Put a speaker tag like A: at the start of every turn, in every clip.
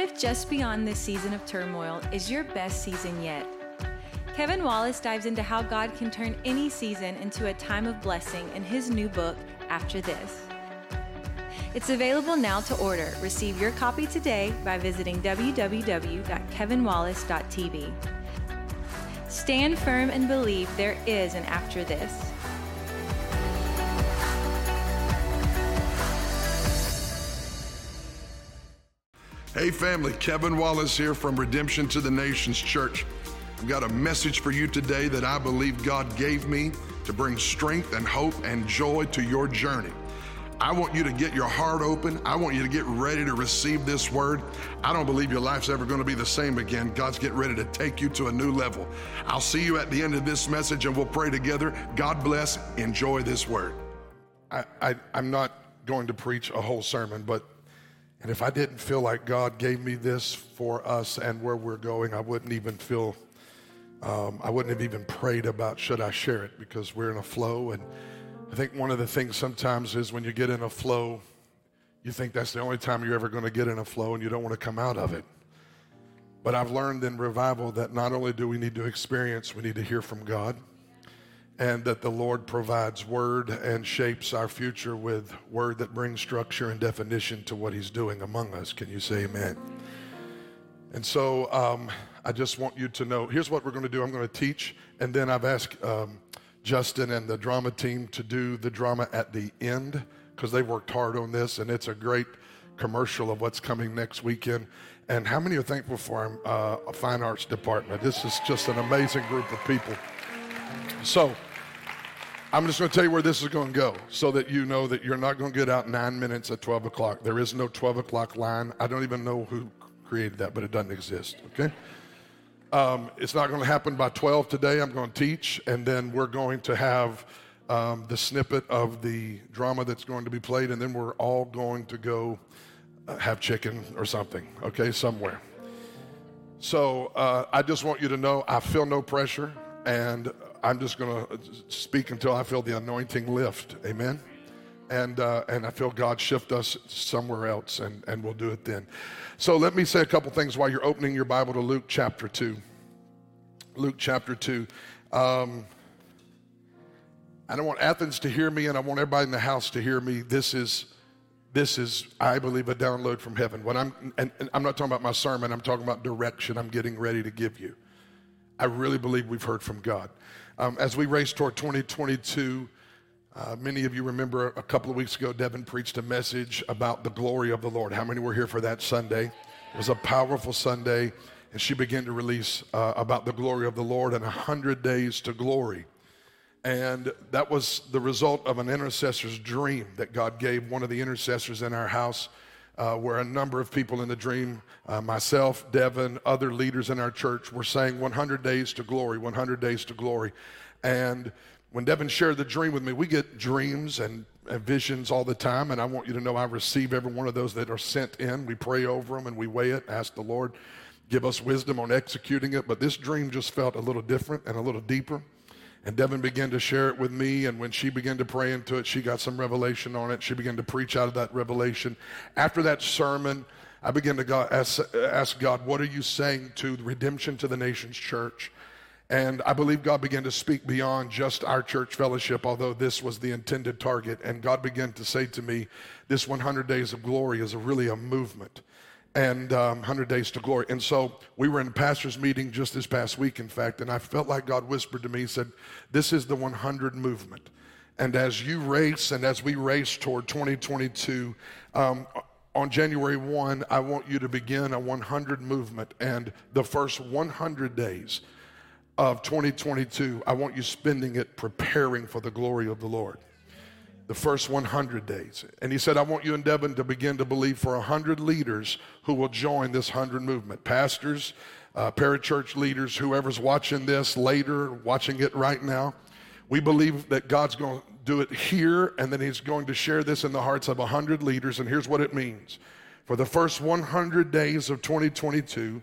A: What if just beyond this season of turmoil is your best season yet? Kevin Wallace dives into how God can turn any season into a time of blessing in his new book, After This. It's available now to order. Receive your copy today by visiting www.kevinwallace.tv. Stand firm and believe there is an after this.
B: Hey, family, Kevin Wallace here from Redemption to the Nations Church. I've got a message for you today that I believe God gave me to bring strength and hope and joy to your journey. I want you to get your heart open. I want you to get ready to receive this word. I don't believe your life's ever going to be the same again. God's getting ready to take you to a new level. I'll see you at the end of this message and we'll pray together. God bless. Enjoy this word. I, I, I'm not going to preach a whole sermon, but and if I didn't feel like God gave me this for us and where we're going, I wouldn't even feel, um, I wouldn't have even prayed about should I share it because we're in a flow. And I think one of the things sometimes is when you get in a flow, you think that's the only time you're ever going to get in a flow and you don't want to come out of it. But I've learned in revival that not only do we need to experience, we need to hear from God and that the Lord provides word and shapes our future with word that brings structure and definition to what He's doing among us. Can you say amen? And so um, I just want you to know here's what we're going to do I'm going to teach, and then I've asked um, Justin and the drama team to do the drama at the end because they worked hard on this, and it's a great commercial of what's coming next weekend. And how many are thankful for our uh, fine arts department? This is just an amazing group of people. So, I'm just going to tell you where this is going to go so that you know that you're not going to get out nine minutes at 12 o'clock. There is no 12 o'clock line. I don't even know who created that, but it doesn't exist, okay? Um, it's not going to happen by 12 today. I'm going to teach, and then we're going to have um, the snippet of the drama that's going to be played, and then we're all going to go uh, have chicken or something, okay, somewhere. So uh, I just want you to know I feel no pressure, and I'm just going to speak until I feel the anointing lift. Amen. And, uh, and I feel God shift us somewhere else, and, and we'll do it then. So let me say a couple things while you're opening your Bible to Luke chapter 2. Luke chapter 2. Um, I don't want Athens to hear me, and I want everybody in the house to hear me. This is, this is, I believe, a download from heaven. When I'm, and, and I'm not talking about my sermon. I'm talking about direction. I'm getting ready to give you. I really believe we've heard from God. Um, as we race toward 2022, uh, many of you remember a couple of weeks ago, Devin preached a message about the glory of the Lord. How many were here for that Sunday? It was a powerful Sunday, and she began to release uh, about the glory of the Lord and 100 days to glory. And that was the result of an intercessor's dream that God gave one of the intercessors in our house uh, where a number of people in the dream, uh, myself, Devin, other leaders in our church, were saying 100 days to glory, 100 days to glory. And when Devin shared the dream with me, we get dreams and, and visions all the time, and I want you to know I receive every one of those that are sent in. We pray over them and we weigh it, ask the Lord, give us wisdom on executing it. But this dream just felt a little different and a little deeper. And Devin began to share it with me. And when she began to pray into it, she got some revelation on it. She began to preach out of that revelation. After that sermon, I began to ask, ask God, what are you saying to Redemption to the Nations Church? And I believe God began to speak beyond just our church fellowship, although this was the intended target. And God began to say to me, this 100 days of glory is really a movement and um, 100 Days to Glory. And so we were in a pastor's meeting just this past week, in fact, and I felt like God whispered to me, He said, This is the 100 movement. And as you race and as we race toward 2022, um, on January 1, I want you to begin a 100 movement. And the first 100 days of 2022, I want you spending it preparing for the glory of the Lord the first 100 days. And he said, I want you and Devin to begin to believe for 100 leaders who will join this 100 movement. Pastors, uh, parachurch leaders, whoever's watching this later, watching it right now. We believe that God's going to do it here and then he's going to share this in the hearts of 100 leaders. And here's what it means. For the first 100 days of 2022,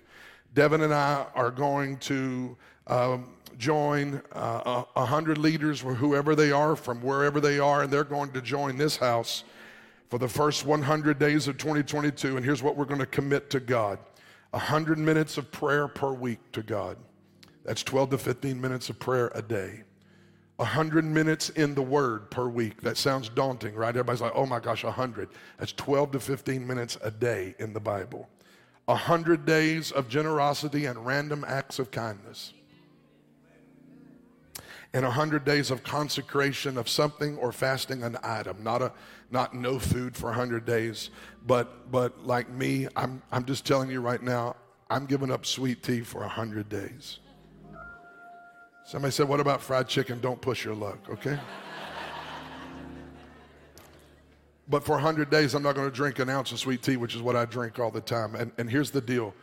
B: Devin and I are going to um, join uh, a hundred leaders, or whoever they are, from wherever they are, and they're going to join this house for the first 100 days of 2022. And here's what we're going to commit to God 100 minutes of prayer per week to God. That's 12 to 15 minutes of prayer a day. 100 minutes in the Word per week. That sounds daunting, right? Everybody's like, oh my gosh, 100. That's 12 to 15 minutes a day in the Bible. 100 days of generosity and random acts of kindness. And 100 days of consecration of something or fasting an item, not a not no food for 100 days, but but like me, I'm I'm just telling you right now, I'm giving up sweet tea for 100 days. Somebody said, What about fried chicken? Don't push your luck, okay? but for 100 days, I'm not going to drink an ounce of sweet tea, which is what I drink all the time. And, and here's the deal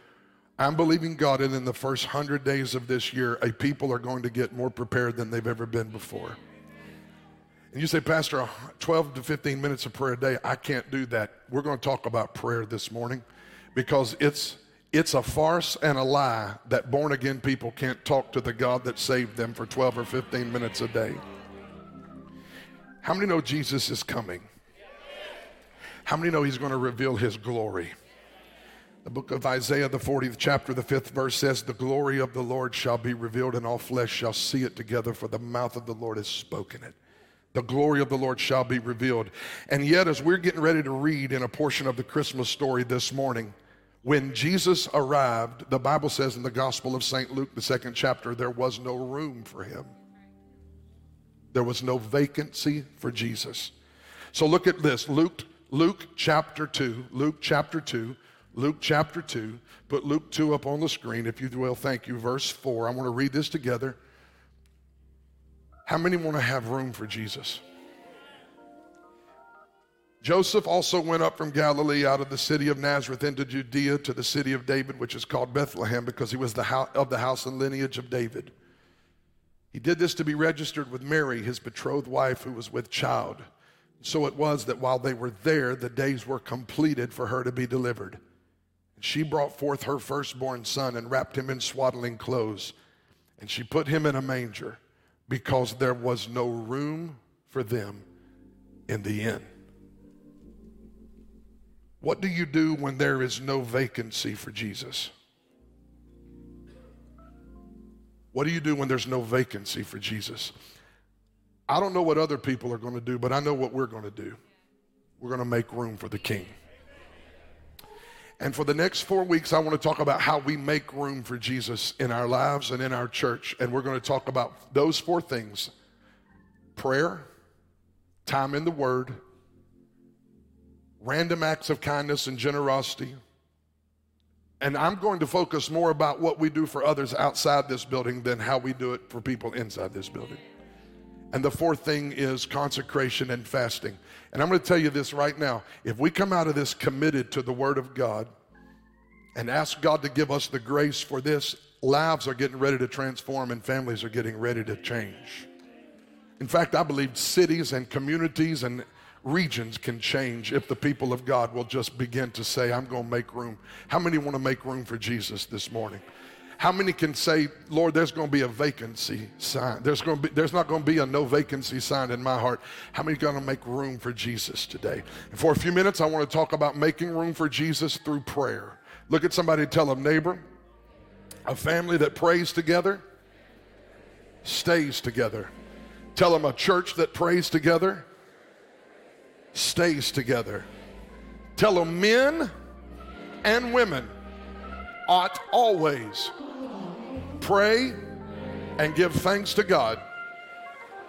B: I'm believing God, and in the first 100 days of this year, a people are going to get more prepared than they've ever been before. And you say, Pastor, 12 to 15 minutes of prayer a day, I can't do that. We're going to talk about prayer this morning because it's it's a farce and a lie that born again people can't talk to the God that saved them for 12 or 15 minutes a day. How many know Jesus is coming? How many know he's going to reveal his glory? The book of Isaiah, the 40th chapter, the fifth verse says, The glory of the Lord shall be revealed, and all flesh shall see it together, for the mouth of the Lord has spoken it. The glory of the Lord shall be revealed. And yet, as we're getting ready to read in a portion of the Christmas story this morning, when Jesus arrived, the Bible says in the Gospel of St. Luke, the second chapter, there was no room for him. There was no vacancy for Jesus. So look at this Luke, Luke chapter 2, Luke chapter 2, Luke chapter 2. Put Luke 2 up on the screen, if you will. Thank you. Verse 4. I want to read this together. How many want to have room for Jesus? Joseph also went up from Galilee out of the city of Nazareth into Judea to the city of David, which is called Bethlehem, because he was the of the house and lineage of David. He did this to be registered with Mary, his betrothed wife, who was with child. So it was that while they were there, the days were completed for her to be delivered. She brought forth her firstborn son and wrapped him in swaddling clothes, and she put him in a manger because there was no room for them in the inn. What do you do when there is no vacancy for Jesus? What do you do when there's no vacancy for Jesus? I don't know what other people are going to do, but I know what we're going to do. We're going to make room for the King. And for the next four weeks, I want to talk about how we make room for Jesus in our lives and in our church. And we're going to talk about those four things prayer, time in the Word, random acts of kindness and generosity. And I'm going to focus more about what we do for others outside this building than how we do it for people inside this building. And the fourth thing is consecration and fasting. And I'm going to tell you this right now. If we come out of this committed to the Word of God and ask God to give us the grace for this, lives are getting ready to transform and families are getting ready to change. In fact, I believe cities and communities and regions can change if the people of God will just begin to say, I'm going to make room. How many want to make room for Jesus this morning? How many can say, Lord, there's going to be a vacancy sign? There's, going to be, there's not going to be a no vacancy sign in my heart. How many going to make room for Jesus today? And for a few minutes, I want to talk about making room for Jesus through prayer. Look at somebody, tell them, neighbor, a family that prays together stays together. Tell them a church that prays together stays together. Tell them men and women ought always pray and give thanks to God.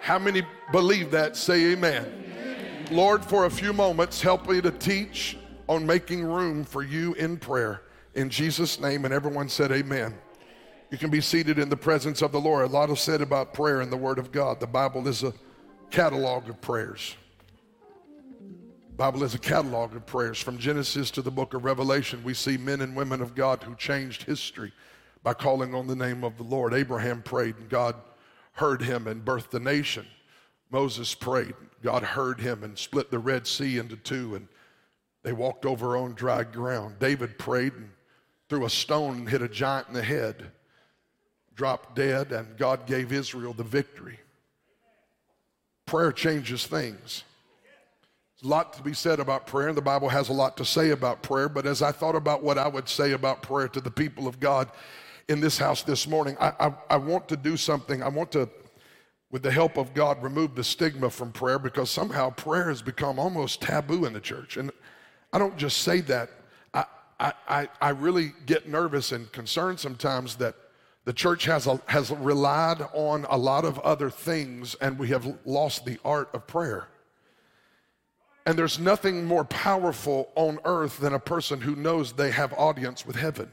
B: How many believe that? Say amen. Lord, for a few moments, help me to teach on making room for you in prayer. In Jesus' name, and everyone said amen. You can be seated in the presence of the Lord. A lot is said about prayer in the Word of God. The Bible is a catalog of prayers. Bible is a catalog of prayers from Genesis to the book of Revelation. We see men and women of God who changed history by calling on the name of the Lord. Abraham prayed and God heard him and birthed the nation. Moses prayed, God heard him and split the Red Sea into two and they walked over on dry ground. David prayed and threw a stone and hit a giant in the head, dropped dead, and God gave Israel the victory. Prayer changes things. There's a lot to be said about prayer, and the Bible has a lot to say about prayer. But as I thought about what I would say about prayer to the people of God in this house this morning, I, I, I want to do something. I want to, with the help of God, remove the stigma from prayer because somehow prayer has become almost taboo in the church. And I don't just say that, I, I, I really get nervous and concerned sometimes that the church has, a, has relied on a lot of other things and we have lost the art of prayer. And there's nothing more powerful on earth than a person who knows they have audience with heaven.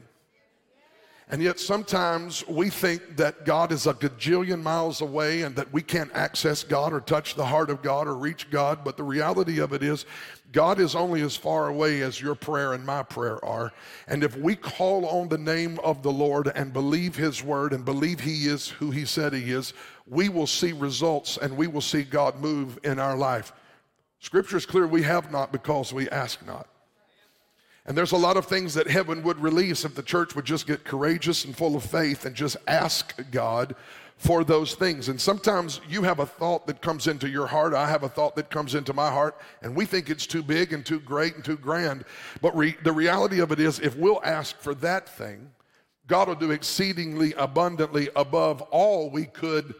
B: And yet sometimes we think that God is a gajillion miles away and that we can't access God or touch the heart of God or reach God. But the reality of it is, God is only as far away as your prayer and my prayer are. And if we call on the name of the Lord and believe His word and believe He is who He said He is, we will see results and we will see God move in our life. Scripture is clear we have not because we ask not. And there's a lot of things that heaven would release if the church would just get courageous and full of faith and just ask God for those things. And sometimes you have a thought that comes into your heart, I have a thought that comes into my heart, and we think it's too big and too great and too grand. But re- the reality of it is, if we'll ask for that thing, God will do exceedingly abundantly above all we could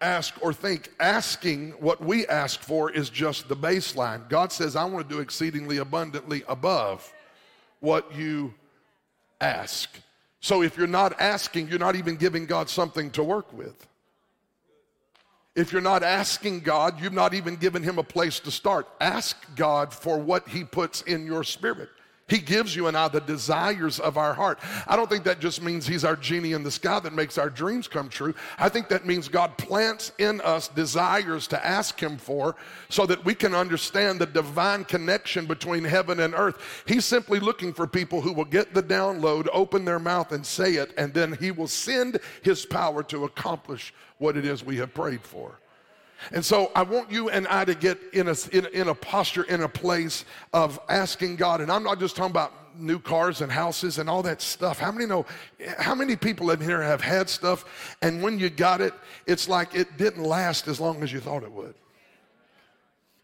B: ask or think. Asking what we ask for is just the baseline. God says, I want to do exceedingly abundantly above what you ask. So if you're not asking, you're not even giving God something to work with. If you're not asking God, you've not even given him a place to start. Ask God for what he puts in your spirit. He gives you and I the desires of our heart. I don't think that just means He's our genie in the sky that makes our dreams come true. I think that means God plants in us desires to ask Him for so that we can understand the divine connection between heaven and earth. He's simply looking for people who will get the download, open their mouth, and say it, and then He will send His power to accomplish what it is we have prayed for. And so I want you and I to get in a, in, in, a posture, in a place of asking God. And I'm not just talking about new cars and houses and all that stuff. How many know, how many people in here have had stuff and when you got it, it's like it didn't last as long as you thought it would?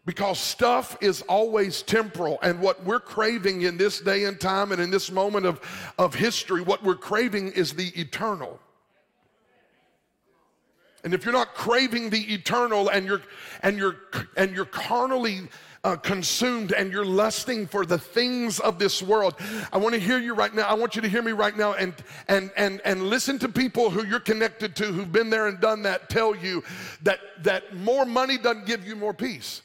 B: Because stuff is always temporal, and what we're craving in this day and time and in this moment of, of history, what we're craving is the eternal. And if you're not craving the eternal and you're and you're and you're carnally uh, consumed and you're lusting for the things of this world, I want to hear you right now. I want you to hear me right now and and and and listen to people who you're connected to who've been there and done that tell you that that more money doesn't give you more peace.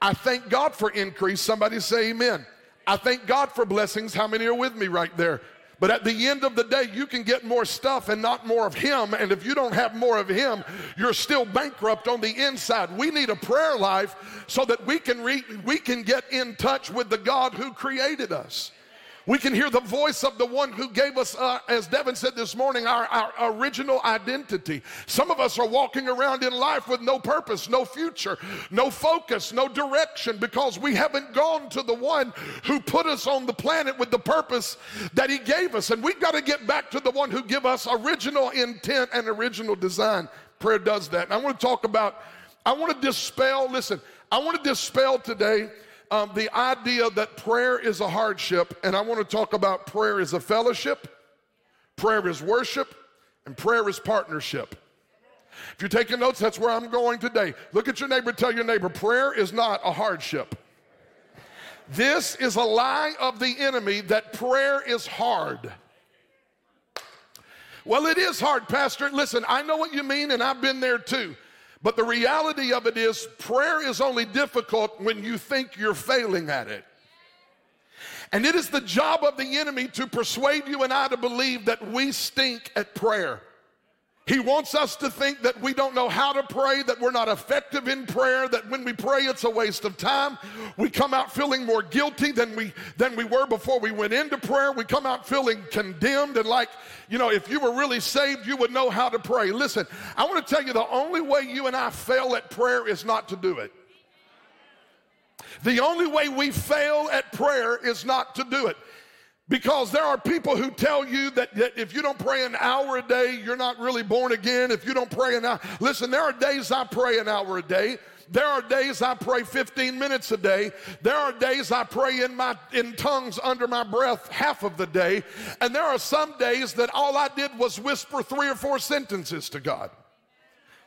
B: I thank God for increase. Somebody say amen. I thank God for blessings. How many are with me right there? But at the end of the day, you can get more stuff and not more of Him. And if you don't have more of Him, you're still bankrupt on the inside. We need a prayer life so that we can, re- we can get in touch with the God who created us. We can hear the voice of the one who gave us, uh, as Devin said this morning, our, our original identity. Some of us are walking around in life with no purpose, no future, no focus, no direction because we haven't gone to the one who put us on the planet with the purpose that he gave us. And we've got to get back to the one who gave us original intent and original design. Prayer does that. And I want to talk about, I want to dispel, listen, I want to dispel today um, the idea that prayer is a hardship, and I want to talk about prayer is a fellowship, prayer is worship, and prayer is partnership. If you're taking notes, that's where I'm going today. Look at your neighbor, tell your neighbor, prayer is not a hardship. This is a lie of the enemy that prayer is hard. Well, it is hard, Pastor. Listen, I know what you mean, and I've been there too. But the reality of it is, prayer is only difficult when you think you're failing at it. And it is the job of the enemy to persuade you and I to believe that we stink at prayer. He wants us to think that we don't know how to pray, that we're not effective in prayer, that when we pray it's a waste of time. We come out feeling more guilty than we than we were before we went into prayer. We come out feeling condemned and like, you know, if you were really saved, you would know how to pray. Listen, I want to tell you the only way you and I fail at prayer is not to do it. The only way we fail at prayer is not to do it. Because there are people who tell you that, that, if you don't pray an hour a day, you're not really born again. If you don't pray an hour, listen, there are days I pray an hour a day. there are days I pray 15 minutes a day. There are days I pray in my in tongues under my breath half of the day, and there are some days that all I did was whisper three or four sentences to God.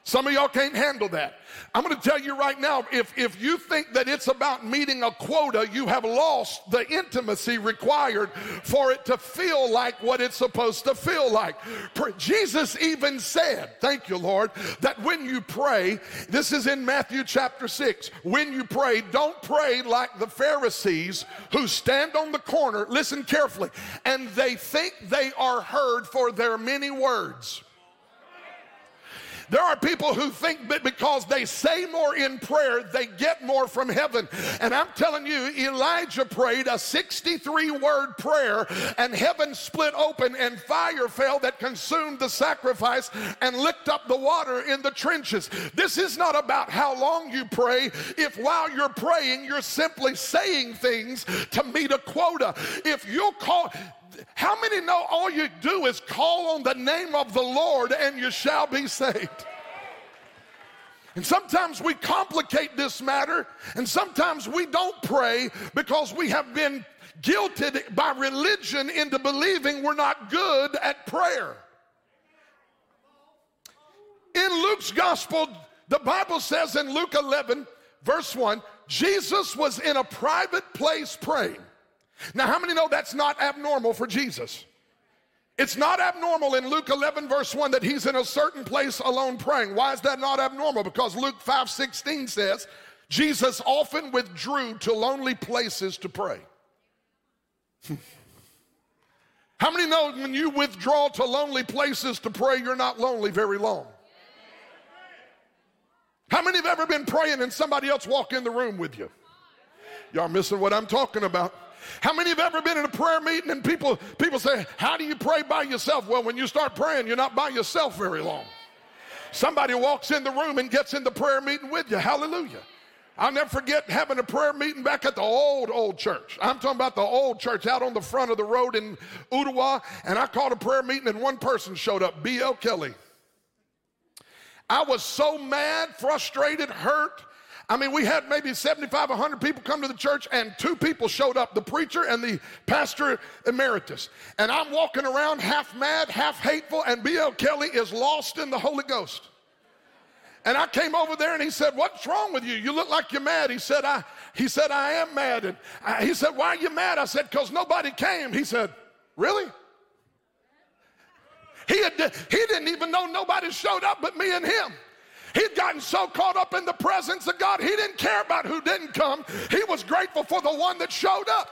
B: Some of y'all can't handle that. I'm going to tell you right now if, if you think that it's about meeting a quota, you have lost the intimacy required for it to feel like what it's supposed to feel like. Jesus even said, Thank you, Lord, that when you pray, this is in Matthew chapter 6, when you pray, don't pray like the Pharisees who stand on the corner, listen carefully, and they think they are heard for their many words. There are people who think that because they say more in prayer, they get more from heaven. And I'm telling you, Elijah prayed a 63 word prayer, and heaven split open, and fire fell that consumed the sacrifice and licked up the water in the trenches. This is not about how long you pray, if while you're praying, you're simply saying things to meet a quota. If you'll call, how many know all you do is call on the name of the Lord and you shall be saved? And sometimes we complicate this matter, and sometimes we don't pray because we have been guilted by religion into believing we're not good at prayer. In Luke's gospel, the Bible says in Luke 11, verse 1, Jesus was in a private place praying. Now, how many know that's not abnormal for Jesus? It's not abnormal in Luke 11, verse 1, that he's in a certain place alone praying. Why is that not abnormal? Because Luke 5 16 says, Jesus often withdrew to lonely places to pray. How many know when you withdraw to lonely places to pray, you're not lonely very long? How many have ever been praying and somebody else walk in the room with you? Y'all missing what I'm talking about. How many have ever been in a prayer meeting and people, people say, How do you pray by yourself? Well, when you start praying, you're not by yourself very long. Somebody walks in the room and gets in the prayer meeting with you. Hallelujah. I'll never forget having a prayer meeting back at the old, old church. I'm talking about the old church out on the front of the road in Ottawa. And I called a prayer meeting and one person showed up, B.L. Kelly. I was so mad, frustrated, hurt. I mean, we had maybe 75, 100 people come to the church, and two people showed up the preacher and the pastor emeritus. And I'm walking around half mad, half hateful, and B.L. Kelly is lost in the Holy Ghost. And I came over there and he said, What's wrong with you? You look like you're mad. He said, I, he said, I am mad. And I, he said, Why are you mad? I said, Because nobody came. He said, Really? He, had, he didn't even know nobody showed up but me and him. He'd gotten so caught up in the presence of God, he didn't care about who didn't come. He was grateful for the one that showed up.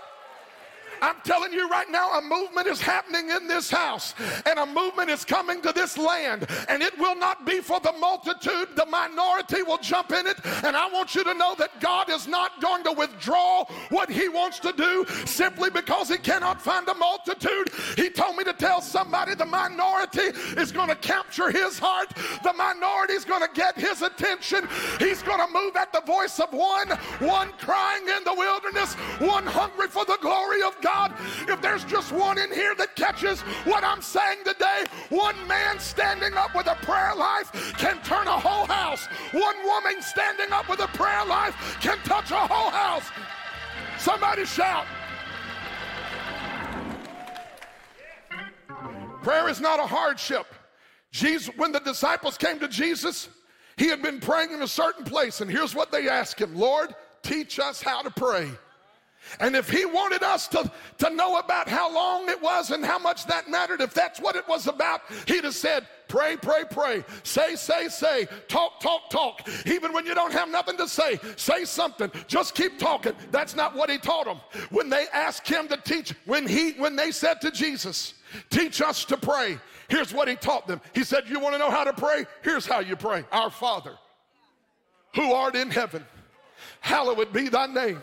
B: I'm telling you right now, a movement is happening in this house, and a movement is coming to this land, and it will not be for the multitude. The minority will jump in it, and I want you to know that God is not going to withdraw what He wants to do simply because He cannot find a multitude. He told me to tell somebody the minority is going to capture His heart, the minority is going to get His attention. He's going to move at the voice of one, one crying in the wilderness, one hungry for the glory of God God, if there's just one in here that catches what I'm saying today, one man standing up with a prayer life can turn a whole house. One woman standing up with a prayer life can touch a whole house. Somebody shout. Prayer is not a hardship. Jesus, when the disciples came to Jesus, he had been praying in a certain place, and here's what they asked him Lord, teach us how to pray. And if he wanted us to, to know about how long it was and how much that mattered, if that's what it was about, he'd have said, Pray, pray, pray. Say, say, say. Talk, talk, talk. Even when you don't have nothing to say, say something. Just keep talking. That's not what he taught them. When they asked him to teach, when he when they said to Jesus, teach us to pray, here's what he taught them. He said, You want to know how to pray? Here's how you pray. Our Father, who art in heaven, hallowed be thy name.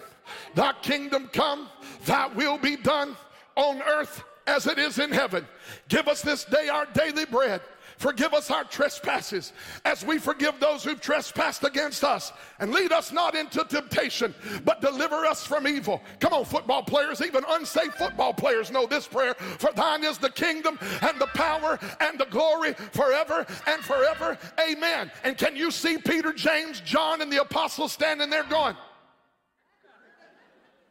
B: Thy kingdom come, thy will be done on earth as it is in heaven. Give us this day our daily bread. Forgive us our trespasses as we forgive those who've trespassed against us. And lead us not into temptation, but deliver us from evil. Come on, football players, even unsaved football players know this prayer. For thine is the kingdom and the power and the glory glory forever and forever. Amen. And can you see Peter, James, John, and the apostles standing there going,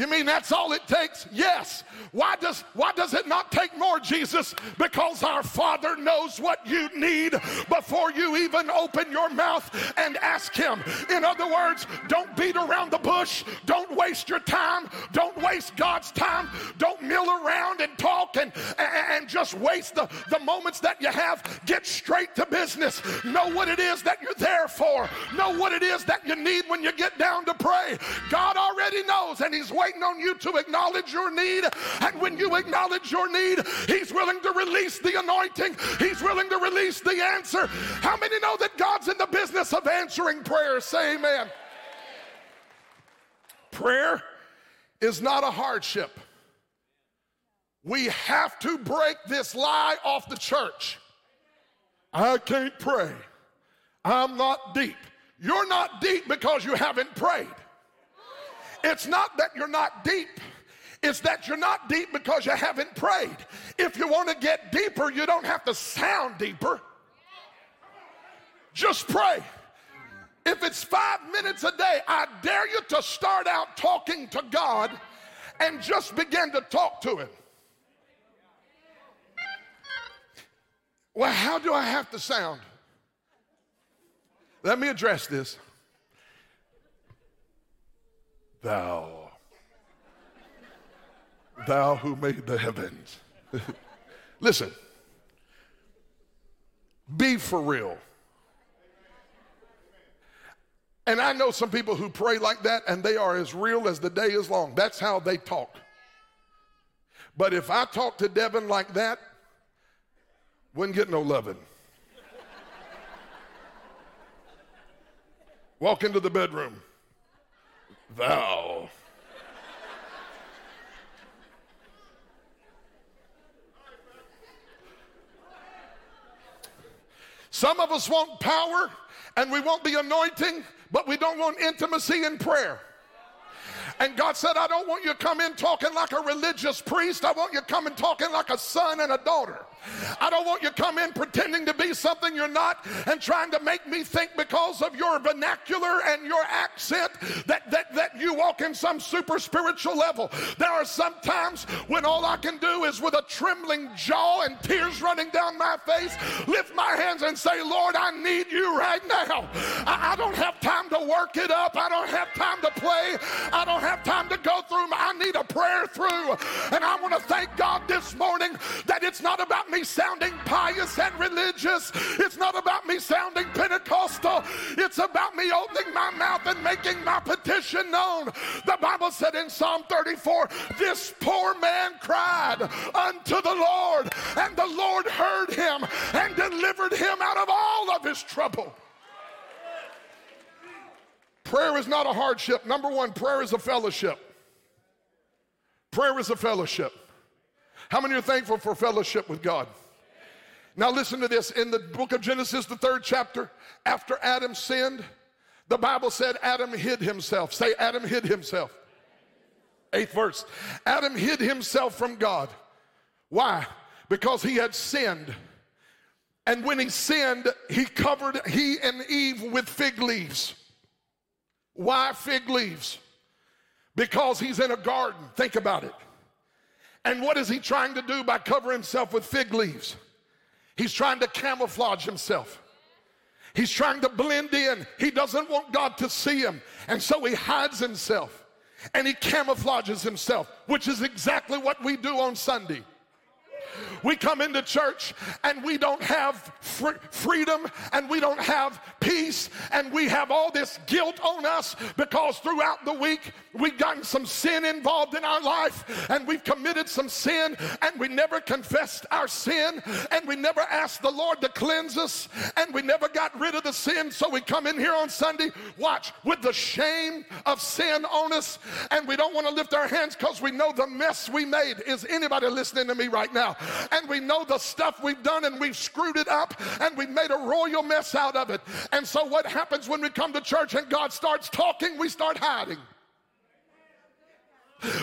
B: you mean that's all it takes? Yes. Why does why does it not take more, Jesus? Because our Father knows what you need before you even open your mouth and ask him. In other words, don't beat around the bush, don't waste your time, don't waste God's time, don't mill around and talk and, and just waste the, the moments that you have. Get straight to business. Know what it is that you're there for. Know what it is that you need when you get down to pray. God already knows and he's waiting on you to acknowledge your need. And when you acknowledge your need, He's willing to release the anointing, He's willing to release the answer. How many know that God's in the business of answering prayers? Say amen. Prayer is not a hardship. We have to break this lie off the church. I can't pray. I'm not deep. You're not deep because you haven't prayed. It's not that you're not deep. It's that you're not deep because you haven't prayed. If you want to get deeper, you don't have to sound deeper. Just pray. If it's five minutes a day, I dare you to start out talking to God and just begin to talk to Him. Well, how do I have to sound? Let me address this. Thou, thou who made the heavens. Listen, be for real. And I know some people who pray like that and they are as real as the day is long. That's how they talk. But if I talk to Devin like that, wouldn't get no loving. Walk into the bedroom thou. Some of us want power and we want the anointing, but we don't want intimacy in prayer. And God said, I don't want you to come in talking like a religious priest. I want you coming talking like a son and a daughter. I don't want you to come in pretending to be something you're not and trying to make me think because of your vernacular and your accent that, that, that you walk in some super spiritual level. There are some times when all I can do is with a trembling jaw and tears running down my face, lift my hands and say, Lord, I need you right now. I, I don't have time to work it up. I don't have time to play. I don't have time to go through. I need a prayer through. And I want to thank God this morning that it's not about me sounding pious and religious. It's not about me sounding Pentecostal. It's about me opening my mouth and making my petition known. The Bible said in Psalm 34 this poor man cried unto the Lord, and the Lord heard him and delivered him out of all of his trouble. Prayer is not a hardship. Number one, prayer is a fellowship. Prayer is a fellowship. How many are thankful for fellowship with God? Now, listen to this. In the book of Genesis, the third chapter, after Adam sinned, the Bible said Adam hid himself. Say, Adam hid himself. Eighth verse. Adam hid himself from God. Why? Because he had sinned. And when he sinned, he covered he and Eve with fig leaves. Why fig leaves? Because he's in a garden. Think about it. And what is he trying to do by covering himself with fig leaves? He's trying to camouflage himself. He's trying to blend in. He doesn't want God to see him. And so he hides himself and he camouflages himself, which is exactly what we do on Sunday. We come into church and we don't have fr- freedom and we don't have peace and we have all this guilt on us because throughout the week we've gotten some sin involved in our life and we've committed some sin and we never confessed our sin and we never asked the Lord to cleanse us and we never got rid of the sin. So we come in here on Sunday, watch, with the shame of sin on us and we don't want to lift our hands because we know the mess we made. Is anybody listening to me right now? And we know the stuff we've done and we've screwed it up and we've made a royal mess out of it. And so, what happens when we come to church and God starts talking? We start hiding.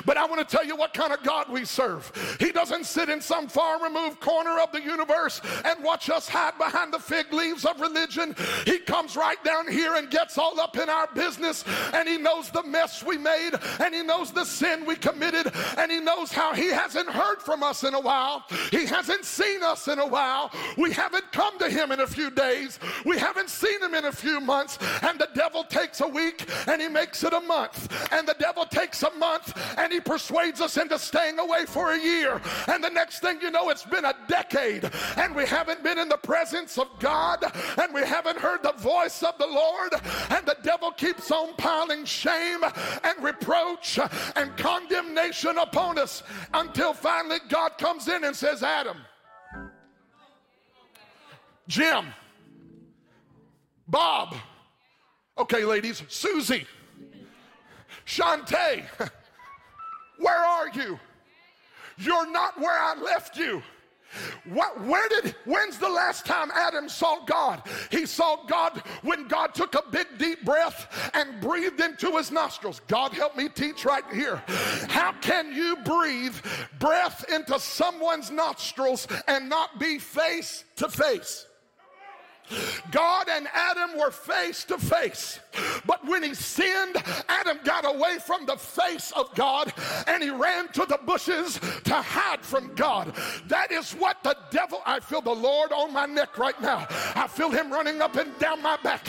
B: But I want to tell you what kind of God we serve. He doesn't sit in some far removed corner of the universe and watch us hide behind the fig leaves of religion. He comes right down here and gets all up in our business, and He knows the mess we made, and He knows the sin we committed, and He knows how He hasn't heard from us in a while. He hasn't seen us in a while. We haven't come to Him in a few days. We haven't seen Him in a few months. And the devil takes a week and He makes it a month. And the devil takes a month and he persuades us into staying away for a year. And the next thing you know, it's been a decade and we haven't been in the presence of God and we haven't heard the voice of the Lord. And the devil keeps on piling shame and reproach and condemnation upon us until finally God comes in and says, Adam, Jim, Bob, okay, ladies, Susie, Shantae, where are you? You're not where I left you. What, where did, when's the last time Adam saw God? He saw God when God took a big deep breath and breathed into his nostrils. God help me teach right here. How can you breathe breath into someone's nostrils and not be face to face? God and Adam were face to face. But when he sinned, Adam got away from the face of God and he ran to the bushes to hide from God. That is what the devil, I feel the Lord on my neck right now. I feel him running up and down my back.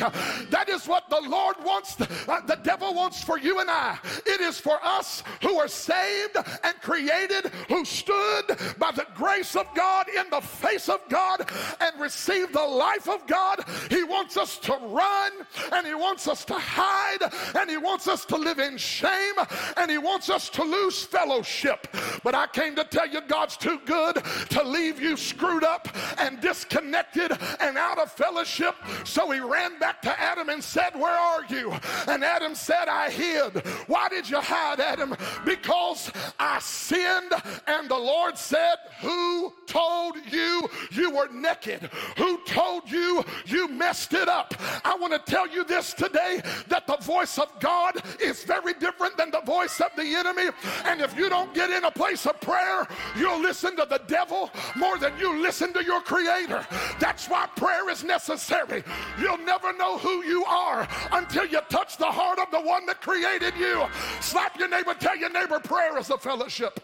B: That is what the Lord wants, uh, the devil wants for you and I. It is for us who are saved and created, who stood by the grace of God in the face of God and received the life of God. He wants us to run and He wants us to hide and He wants us to live in shame and He wants us to lose fellowship. But I came to tell you God's too good to leave you screwed up and disconnected and out of fellowship. So He ran back to Adam and said, Where are you? And Adam said, I hid. Why did you hide, Adam? Because I sinned. And the Lord said, Who told you you were naked? Who told you you messed it up. I want to tell you this today that the voice of God is very different than the voice of the enemy. And if you don't get in a place of prayer, you'll listen to the devil more than you listen to your creator. That's why prayer is necessary. You'll never know who you are until you touch the heart of the one that created you. Slap your neighbor, tell your neighbor, prayer is a fellowship.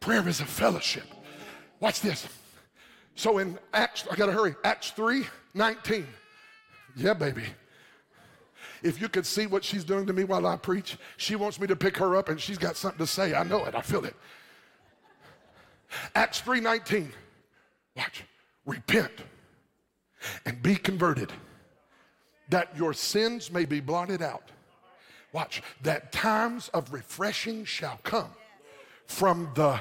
B: Prayer is a fellowship. Watch this. So in Acts, I gotta hurry, Acts 3 19. Yeah, baby. If you could see what she's doing to me while I preach, she wants me to pick her up and she's got something to say. I know it, I feel it. Acts 3 19. Watch. Repent and be converted, that your sins may be blotted out. Watch, that times of refreshing shall come from the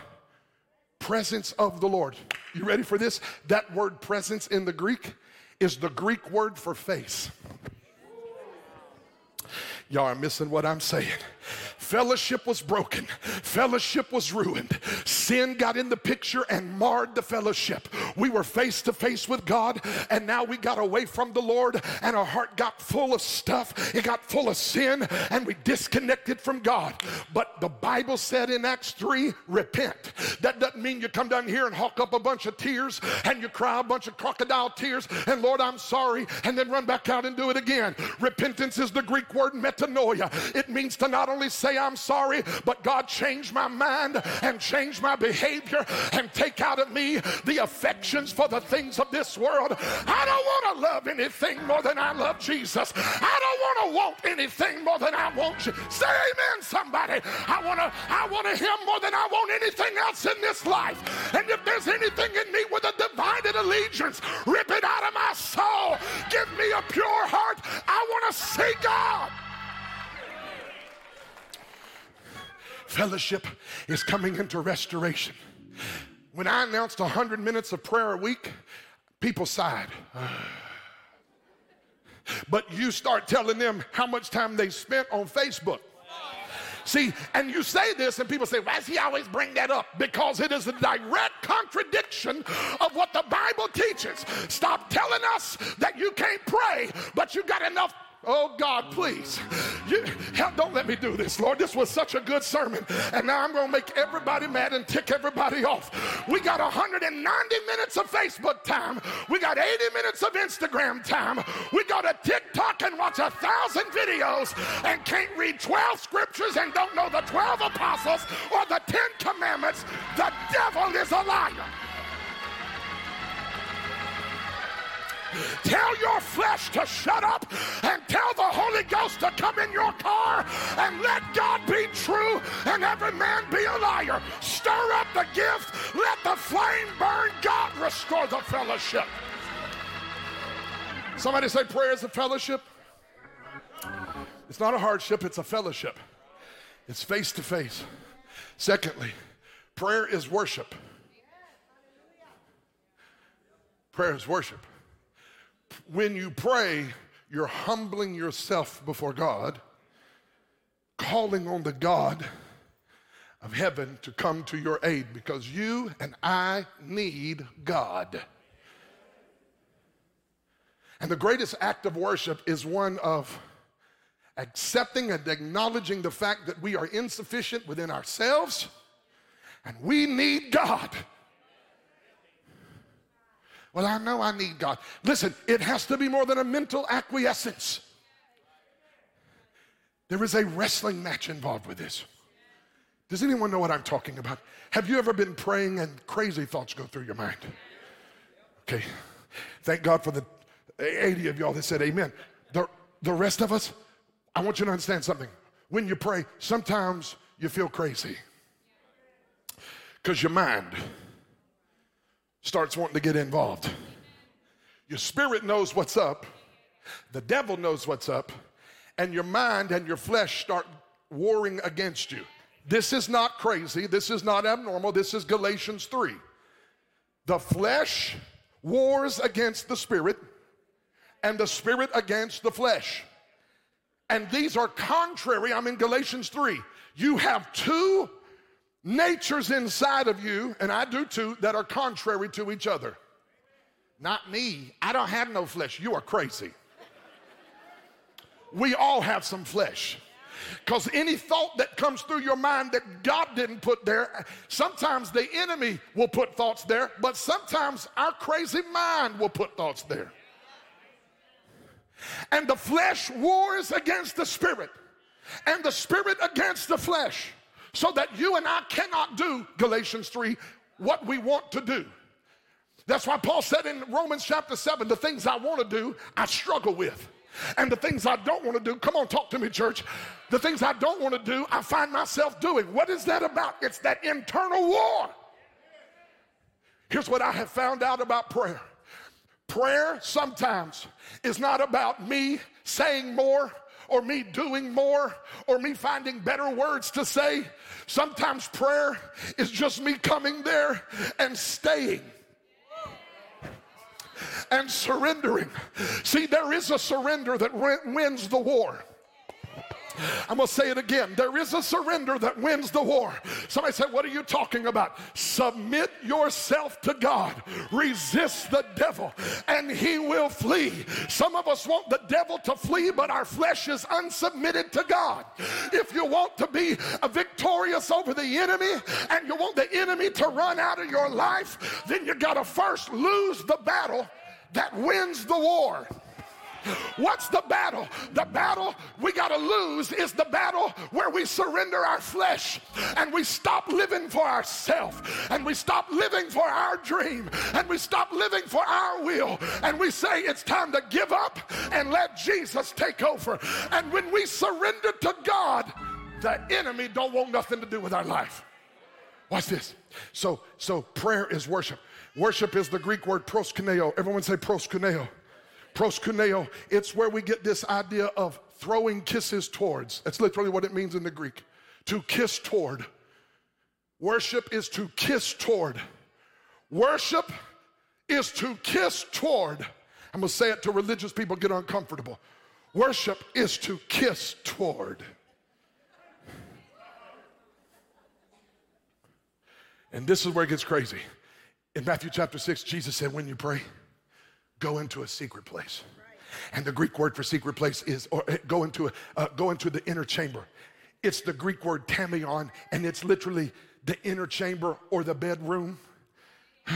B: presence of the Lord. You ready for this? That word presence in the Greek is the Greek word for face. Y'all are missing what I'm saying. Fellowship was broken, fellowship was ruined. Sin got in the picture and marred the fellowship. We were face to face with God, and now we got away from the Lord, and our heart got full of stuff. It got full of sin, and we disconnected from God. But the Bible said in Acts 3 repent. That doesn't mean you come down here and hawk up a bunch of tears and you cry a bunch of crocodile tears, and Lord, I'm sorry, and then run back out and do it again. Repentance is the Greek word metanoia. It means to not only say, I'm sorry, but God changed my mind and change my behavior and take out of me the affections for the things of this world. I don't want to love anything more than I love Jesus. I don't want to want anything more than I want you. Say amen, somebody. I want to I want to him more than I want anything else in this life. And if there's anything in me with a divided allegiance, rip it out of my soul. Give me a pure heart. I want to see God. Fellowship is coming into restoration. When I announced 100 minutes of prayer a week, people sighed. But you start telling them how much time they spent on Facebook. See, and you say this, and people say, why does he always bring that up? Because it is a direct contradiction of what the Bible teaches. Stop telling us that you can't pray, but you got enough Oh God, please. You, don't let me do this, Lord. This was such a good sermon. And now I'm going to make everybody mad and tick everybody off. We got 190 minutes of Facebook time. We got 80 minutes of Instagram time. We got a TikTok and watch a thousand videos and can't read 12 scriptures and don't know the 12 apostles or the 10 commandments. The devil is a liar. Tell your flesh to shut up and tell the Holy Ghost to come in your car and let God be true and every man be a liar. Stir up the gift. Let the flame burn. God restore the fellowship. Somebody say prayer is a fellowship. It's not a hardship, it's a fellowship. It's face to face. Secondly, prayer is worship. Prayer is worship when you pray, you're humbling yourself before God, calling on the God of heaven to come to your aid because you and I need God. And the greatest act of worship is one of accepting and acknowledging the fact that we are insufficient within ourselves and we need God. Well, I know I need God. Listen, it has to be more than a mental acquiescence. There is a wrestling match involved with this. Does anyone know what I'm talking about? Have you ever been praying and crazy thoughts go through your mind? Okay. Thank God for the 80 of y'all that said amen. The, the rest of us, I want you to understand something. When you pray, sometimes you feel crazy because your mind starts wanting to get involved. Your spirit knows what's up, the devil knows what's up, and your mind and your flesh start warring against you. This is not crazy. This is not abnormal. This is Galatians 3. The flesh wars against the spirit, and the spirit against the flesh. And these are contrary. I'm in Galatians 3. You have two natures inside of you, and I do too, that are contrary to each other. Not me. I don't have no flesh. You are crazy. We all have some flesh. Because any thought that comes through your mind that God didn't put there, sometimes the enemy will put thoughts there, but sometimes our crazy mind will put thoughts there. And the flesh wars against the spirit, and the spirit against the flesh so that you and I cannot do, Galatians 3, what we want to do. That's why Paul said in Romans chapter 7 the things I want to do, I struggle with. And the things I don't want to do, come on, talk to me, church. The things I don't want to do, I find myself doing. What is that about? It's that internal war. Here's what I have found out about prayer prayer sometimes is not about me saying more or me doing more or me finding better words to say. Sometimes prayer is just me coming there and staying and surrendering. See, there is a surrender that wins the war. I'm going to say it again. There is a surrender that wins the war. Somebody said, What are you talking about? Submit yourself to God, resist the devil, and he will flee. Some of us want the devil to flee, but our flesh is unsubmitted to God. If you want to be victorious over the enemy and you want the enemy to run out of your life, then you got to first lose the battle that wins the war. What's the battle? The battle we got to lose is the battle where we surrender our flesh and we stop living for ourselves and we stop living for our dream and we stop living for our will and we say it's time to give up and let Jesus take over. And when we surrender to God, the enemy don't want nothing to do with our life. Watch this. So, so prayer is worship. Worship is the Greek word proskuneo. Everyone say proskuneo proskuneo, it's where we get this idea of throwing kisses towards. That's literally what it means in the Greek to kiss toward. Worship is to kiss toward. Worship is to kiss toward. I'm gonna say it to religious people get uncomfortable. Worship is to kiss toward. And this is where it gets crazy. In Matthew chapter 6, Jesus said, When you pray, go into a secret place. And the Greek word for secret place is or uh, go into a, uh, go into the inner chamber. It's the Greek word tameion, and it's literally the inner chamber or the bedroom.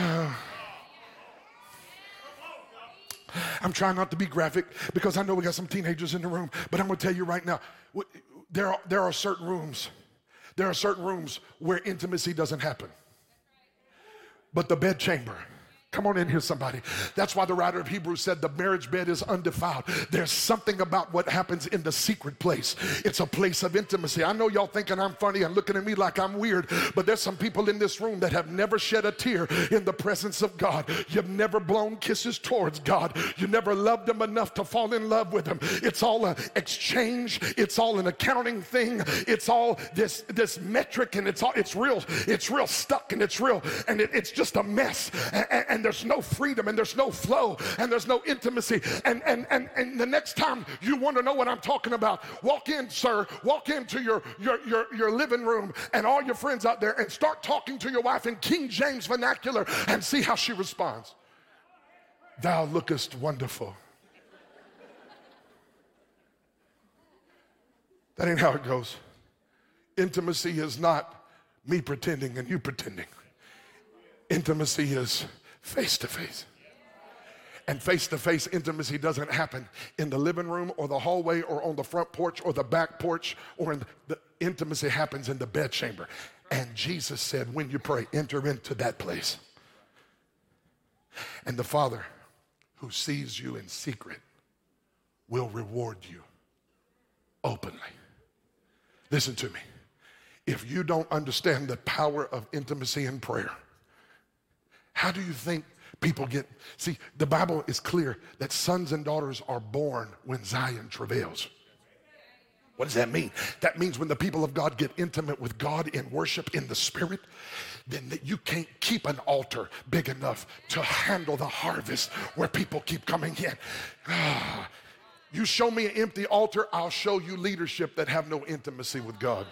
B: I'm trying not to be graphic because I know we got some teenagers in the room, but I'm going to tell you right now there are, there are certain rooms, there are certain rooms where intimacy doesn't happen. But the bedchamber, Come on in here, somebody. That's why the writer of Hebrews said the marriage bed is undefiled. There's something about what happens in the secret place. It's a place of intimacy. I know y'all thinking I'm funny and looking at me like I'm weird, but there's some people in this room that have never shed a tear in the presence of God. You've never blown kisses towards God. You never loved Him enough to fall in love with Him. It's all an exchange. It's all an accounting thing. It's all this this metric, and it's all it's real. It's real stuck, and it's real, and it, it's just a mess. and, and there's no freedom and there's no flow and there's no intimacy. And, and, and, and the next time you want to know what I'm talking about, walk in, sir, walk into your, your, your, your living room and all your friends out there and start talking to your wife in King James vernacular and see how she responds. Thou lookest wonderful. That ain't how it goes. Intimacy is not me pretending and you pretending. Intimacy is face to face. And face to face intimacy doesn't happen in the living room or the hallway or on the front porch or the back porch or in the intimacy happens in the bedchamber. And Jesus said, when you pray, enter into that place. And the Father who sees you in secret will reward you openly. Listen to me. If you don't understand the power of intimacy in prayer, how do you think people get? See, the Bible is clear that sons and daughters are born when Zion travails. What does that mean? That means when the people of God get intimate with God in worship in the spirit, then that you can't keep an altar big enough to handle the harvest where people keep coming in. you show me an empty altar, I'll show you leadership that have no intimacy with God.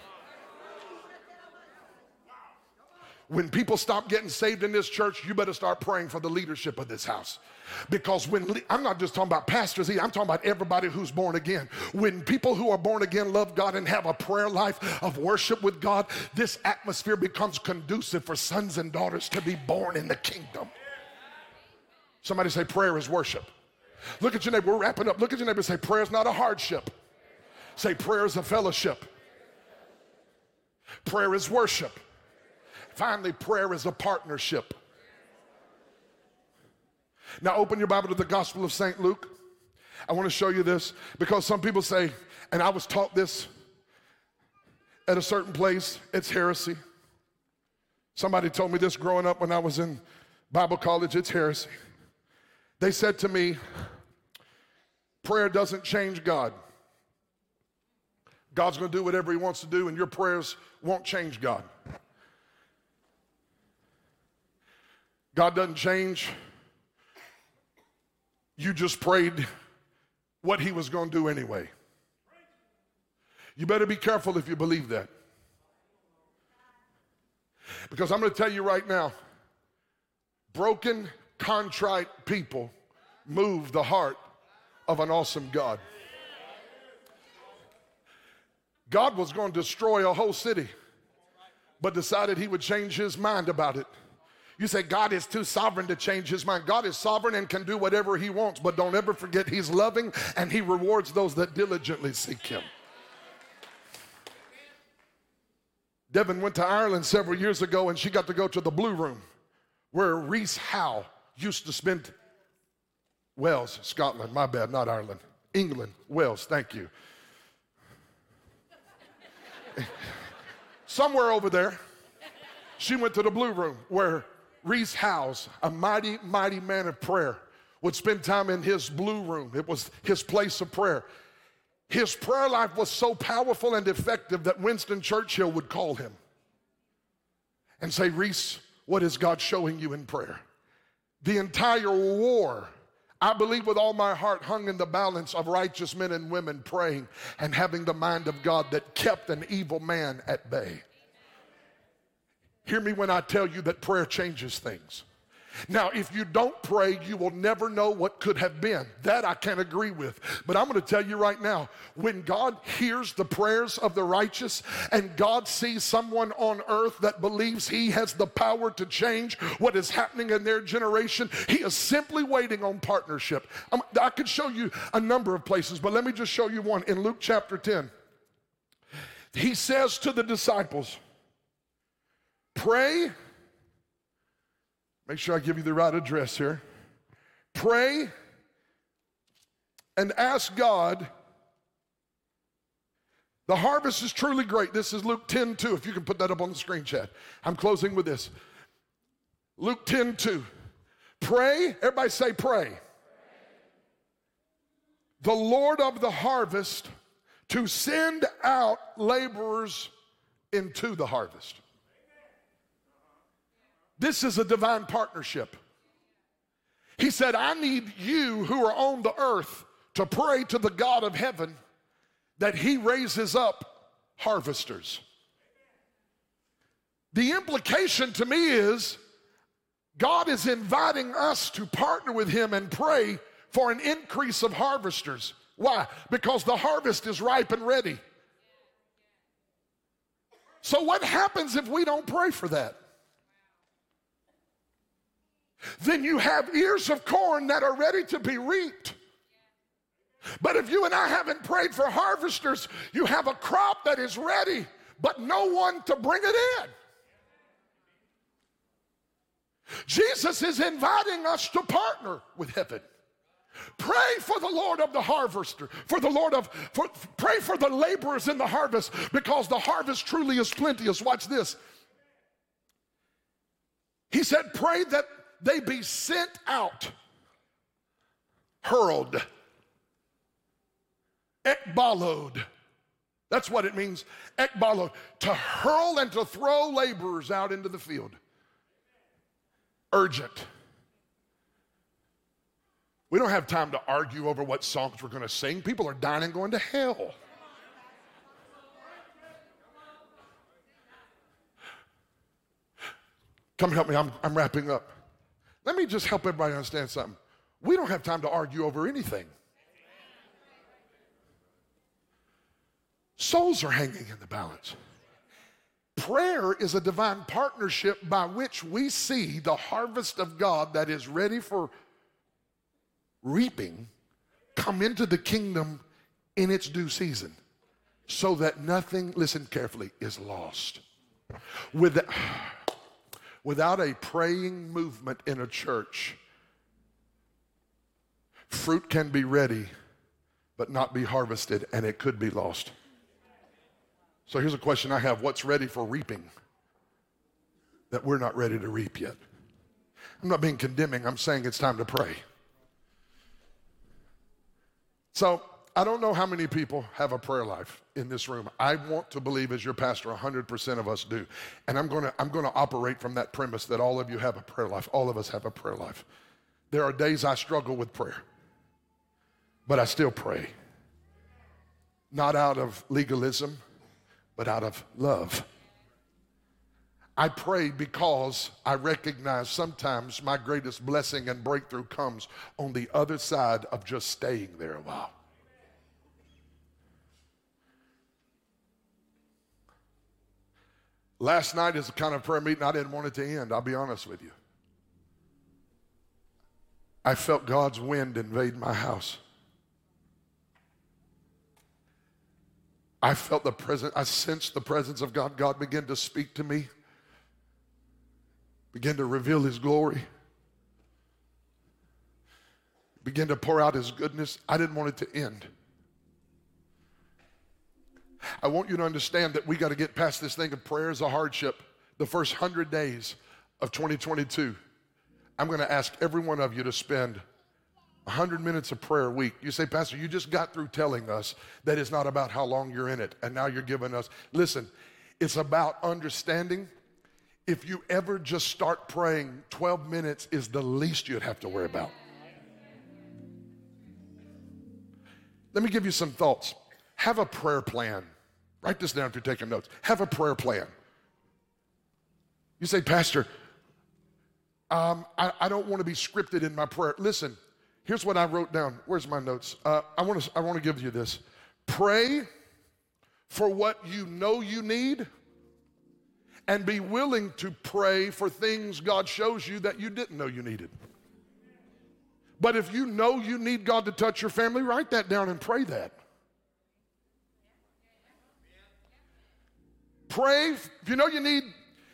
B: When people stop getting saved in this church, you better start praying for the leadership of this house. Because when I'm not just talking about pastors, I'm talking about everybody who's born again. When people who are born again love God and have a prayer life of worship with God, this atmosphere becomes conducive for sons and daughters to be born in the kingdom. Somebody say, prayer is worship. Look at your neighbor, we're wrapping up. Look at your neighbor and say, prayer is not a hardship. Say, prayer is a fellowship. Prayer is worship. Finally, prayer is a partnership. Now, open your Bible to the Gospel of St. Luke. I want to show you this because some people say, and I was taught this at a certain place, it's heresy. Somebody told me this growing up when I was in Bible college, it's heresy. They said to me, prayer doesn't change God. God's going to do whatever He wants to do, and your prayers won't change God. God doesn't change. You just prayed what he was going to do anyway. You better be careful if you believe that. Because I'm going to tell you right now broken, contrite people move the heart of an awesome God. God was going to destroy a whole city, but decided he would change his mind about it. You say God is too sovereign to change his mind. God is sovereign and can do whatever he wants, but don't ever forget he's loving and he rewards those that diligently seek him. Devin went to Ireland several years ago and she got to go to the Blue Room where Rees Howell used to spend Wales, Scotland, my bad, not Ireland. England, Wales, thank you. Somewhere over there, she went to the Blue Room where Rees Howells, a mighty, mighty man of prayer, would spend time in his blue room. It was his place of prayer. His prayer life was so powerful and effective that Winston Churchill would call him and say, Rees, what is God showing you in prayer? The entire war, I believe with all my heart, hung in the balance of righteous men and women praying and having the mind of God that kept an evil man at bay. Hear me when I tell you that prayer changes things. Now, if you don't pray, you will never know what could have been. That I can agree with. But I'm going to tell you right now when God hears the prayers of the righteous and God sees someone on earth that believes he has the power to change what is happening in their generation, he is simply waiting on partnership. I'm, i could show you a number of places, but let me just show you one. In Luke chapter 10, he says to the disciples, Pray Make sure I give you the right address here. Pray and ask God. The harvest is truly great. This is Luke 10 2. If you can put that up on the screen, Chad. I'm closing with this. Luke 10 2. Pray, everybody say, pray. pray. The Lord of the harvest to send out laborers into the harvest. This is a divine partnership. He said, I need you who are on the earth to pray to the God of heaven that he raises up harvesters. The implication to me is God is inviting us to partner with him and pray for an increase of harvesters. Why? Because the harvest is ripe and ready. So, what happens if we don't pray for that? Then you have ears of corn that are ready to be reaped. But if you and I haven't prayed for harvesters, you have a crop that is ready, but no one to bring it in. Jesus is inviting us to partner with heaven. Pray for the Lord of the harvester, for the Lord of, for, pray for the laborers in the harvest because the harvest truly is plenteous. Watch this. He said, Pray that they be sent out, hurled, ekballo. That's what it means, ekballo, to hurl and to throw laborers out into the field. Urgent. We don't have time to argue over what songs we're going to sing. People are dying and going to hell. Come help me, I'm, I'm wrapping up. Let me just help everybody understand something. We don't have time to argue over anything. Souls are hanging in the balance. Prayer is a divine partnership by which we see the harvest of God that is ready for reaping come into the kingdom in its due season so that nothing, listen carefully, is lost. With that, Without a praying movement in a church, fruit can be ready, but not be harvested, and it could be lost. So here's a question I have What's ready for reaping that we're not ready to reap yet? I'm not being condemning, I'm saying it's time to pray. So I don't know how many people have a prayer life in this room. I want to believe, as your pastor, 100% of us do. And I'm going to I'm going to operate from that premise that all of you have a prayer life. All of us have a prayer life. There are days I struggle with prayer, but I still pray. Not out of legalism, but out of love. I pray because I recognize sometimes my greatest blessing and breakthrough comes on the other side of just staying there a while. Last night is the kind of prayer meeting I didn't want it to end, I'll be honest with you. I felt God's wind invade my house. I felt the presence, I sensed the presence of God. God began to speak to me, began to reveal His glory, began to pour out His goodness. I didn't want it to end. I want you to understand that we got to get past this thing of prayer as a hardship. The first hundred days of 2022, I'm going to ask every one of you to spend 100 minutes of prayer a week. You say, Pastor, you just got through telling us that it's not about how long you're in it, and now you're giving us. Listen, it's about understanding. If you ever just start praying, 12 minutes is the least you'd have to worry about. Let me give you some thoughts. Have a prayer plan. Write this down if you're taking notes. Have a prayer plan. You say, Pastor, Um, I, I, don't want to be scripted in my prayer. Listen, here's what I wrote down. Where's my notes? Uh, I want to I want to give you this. Pray for what you know you need, and be willing to pray for things God shows you that you didn't know you needed. But if you know you need God to touch your family, write that down and pray that. Pray. If you know you need,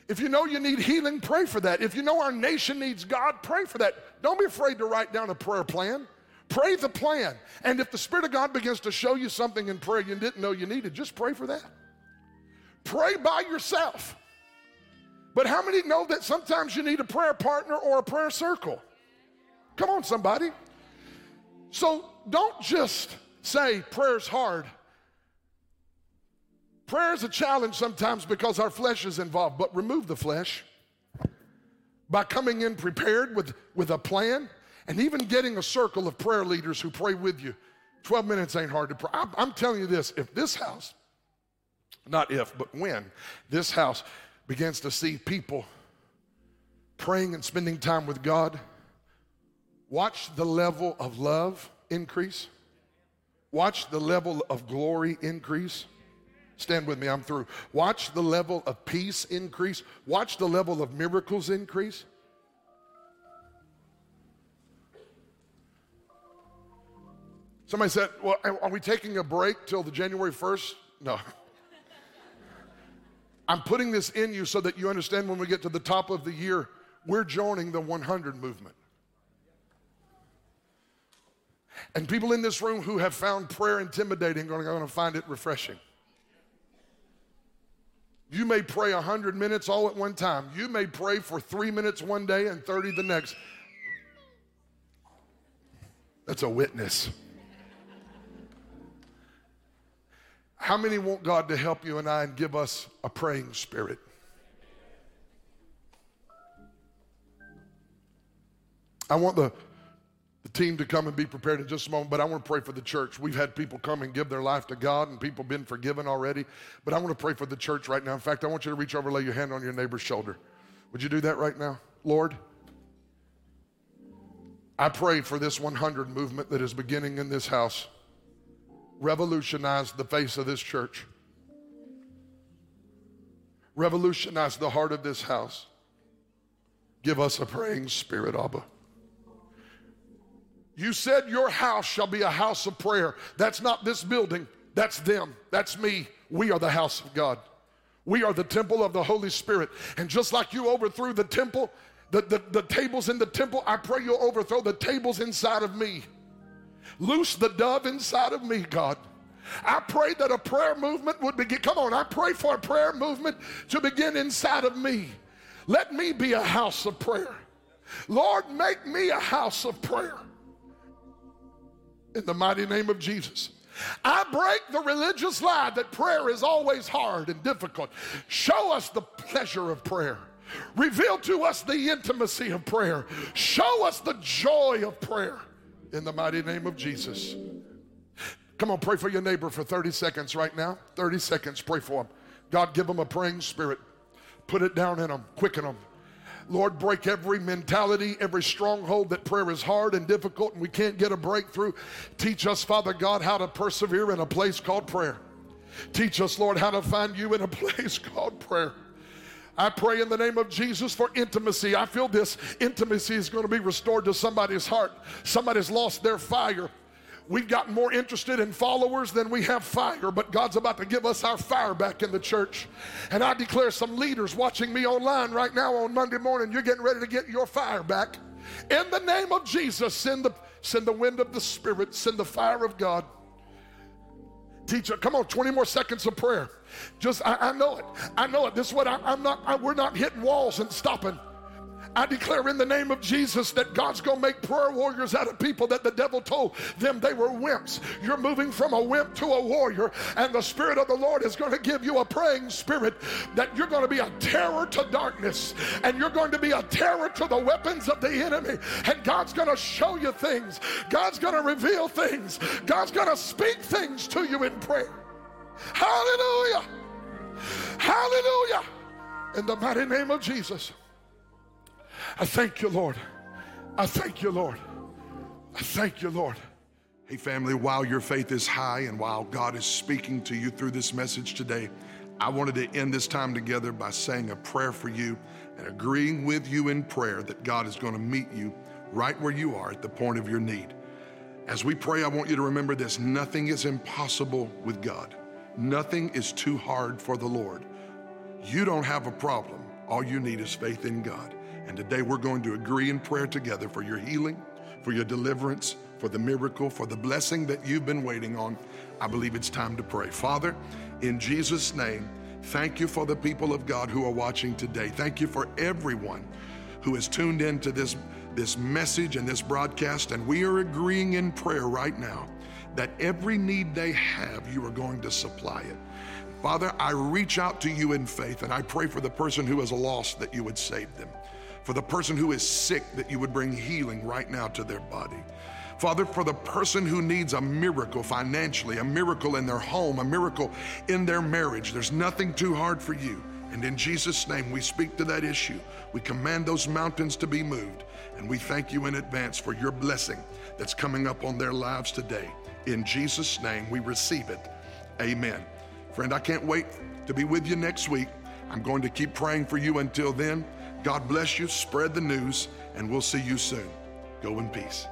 B: if you know you need healing, pray for that. If you know our nation needs God, pray for that. Don't be afraid to write down a prayer plan. Pray the plan. And if the Spirit of God begins to show you something in prayer you didn't know you needed, just pray for that. Pray by yourself. But how many know that sometimes you need a prayer partner or a prayer circle? Come on, somebody. So don't just say prayer's hard. Prayer is a challenge sometimes because our flesh is involved, but remove the flesh by coming in prepared with, with a plan and even getting a circle of prayer leaders who pray with you. 12 minutes ain't hard to pray. I'm, I'm telling you this if this house, not if, but when this house begins to see people praying and spending time with God, watch the level of love increase, watch the level of glory increase. Stand with me, I'm through. Watch the level of peace increase. Watch the level of miracles increase. Somebody said, Well, are we taking a break till the January 1st? No. I'm putting this in you so that you understand when we get to the top of the year, we're joining the 100 movement. And people in this room who have found prayer intimidating are going to find it refreshing. You may pray 100 minutes all at one time. You may pray for three minutes one day and 30 the next. That's a witness. How many want God to help you and I and give us a praying spirit? I want the the team to come and be prepared in just a moment, but I want to pray for the church. We've had people come and give their life to God, and people been forgiven already. But I want to pray for the church right now. In fact, I want you to reach over, lay your hand on your neighbor's shoulder. Would you do that right now, Lord? I pray for this 100 movement that is beginning in this house. Revolutionize the face of this church. Revolutionize the heart of this house. Give us a praying spirit, Abba. You said your house shall be a house of prayer. That's not this building, that's them, that's me. We are the house of God. We are the temple of the Holy Spirit. And just like you overthrew the temple, the, the, the tables in the temple, I pray you'll overthrow the tables inside of me. Loose the dove inside of me, God. I pray that a prayer movement would begin. Come on, I pray for a prayer movement to begin inside of me. Let me be a house of prayer. Lord, make me a house of prayer in the mighty name of Jesus. I break the religious lie that prayer is always hard and difficult. Show us the pleasure of prayer. Reveal to us the intimacy of prayer. Show us the joy of prayer in the mighty name of Jesus. Come on, pray for your neighbor for 30 seconds right now. 30 seconds, pray for him. God, give him a praying spirit. Put it down in him, quicken them. Lord, break every mentality, every stronghold that prayer is hard and difficult and we can't get a breakthrough. Teach us, Father God, how to persevere in a place called prayer. Teach us, Lord, how to find you in a place called prayer. I pray in the name of Jesus for intimacy. I feel this intimacy is going to be restored to somebody's heart. Somebody's lost their fire. We've gotten more interested in followers than we have fire, but God's about to give us our fire back in the church. And I declare some leaders watching me online right now on Monday morning, you're getting ready to get your fire back. In the name of Jesus, send the, send the wind of the Spirit, send the fire of God. Teacher, come on, 20 more seconds of prayer. Just, I, I know it. I know it. This is what I, am not, I, we're not hitting walls and stopping. I declare in the name of Jesus that God's going to make prayer warriors out of people that the devil told them they were wimps. You're moving from a wimp to a warrior, and the Spirit of the Lord is going to give you a praying spirit that you're going to be a terror to darkness, and you're going to be a terror to the weapons of the enemy. And God's going to show you things, God's going to reveal things, God's going to speak things to you in prayer. Hallelujah! Hallelujah! In the mighty name of Jesus. I thank you, Lord. I thank you, Lord. I thank you, Lord. Hey, family, while your faith is high and while God is speaking to you through this message today, I wanted to end this time together by saying a prayer for you and agreeing with you in prayer that God is going to meet you right where you are at the point of your need. As we pray, I want you to remember this nothing is impossible with God, nothing is too hard for the Lord. You don't have a problem. All you need is faith in God. And today we're going to agree in prayer together for your healing, for your deliverance, for the miracle, for the blessing that you've been waiting on. I believe it's time to pray. Father, in Jesus' name, thank you for the people of God who are watching today. Thank you for everyone who has tuned in to this this message and this broadcast, and we are agreeing in prayer right now that every need they have, you are going to supply it. Father, I reach out to you in faith and I pray for the person who is lost that you would save them. For the person who is sick, that you would bring healing right now to their body. Father, for the person who needs a miracle financially, a miracle in their home, a miracle in their marriage, there's nothing too hard for you. And in Jesus' name, we speak to that issue. We command those mountains to be moved. And we thank you in advance for your blessing that's coming up on their lives today. In Jesus' name, we receive it. Amen. Friend, I can't wait to be with you next week. I'm going to keep praying for you until then. God bless you, spread the news, and we'll see you soon. Go in peace.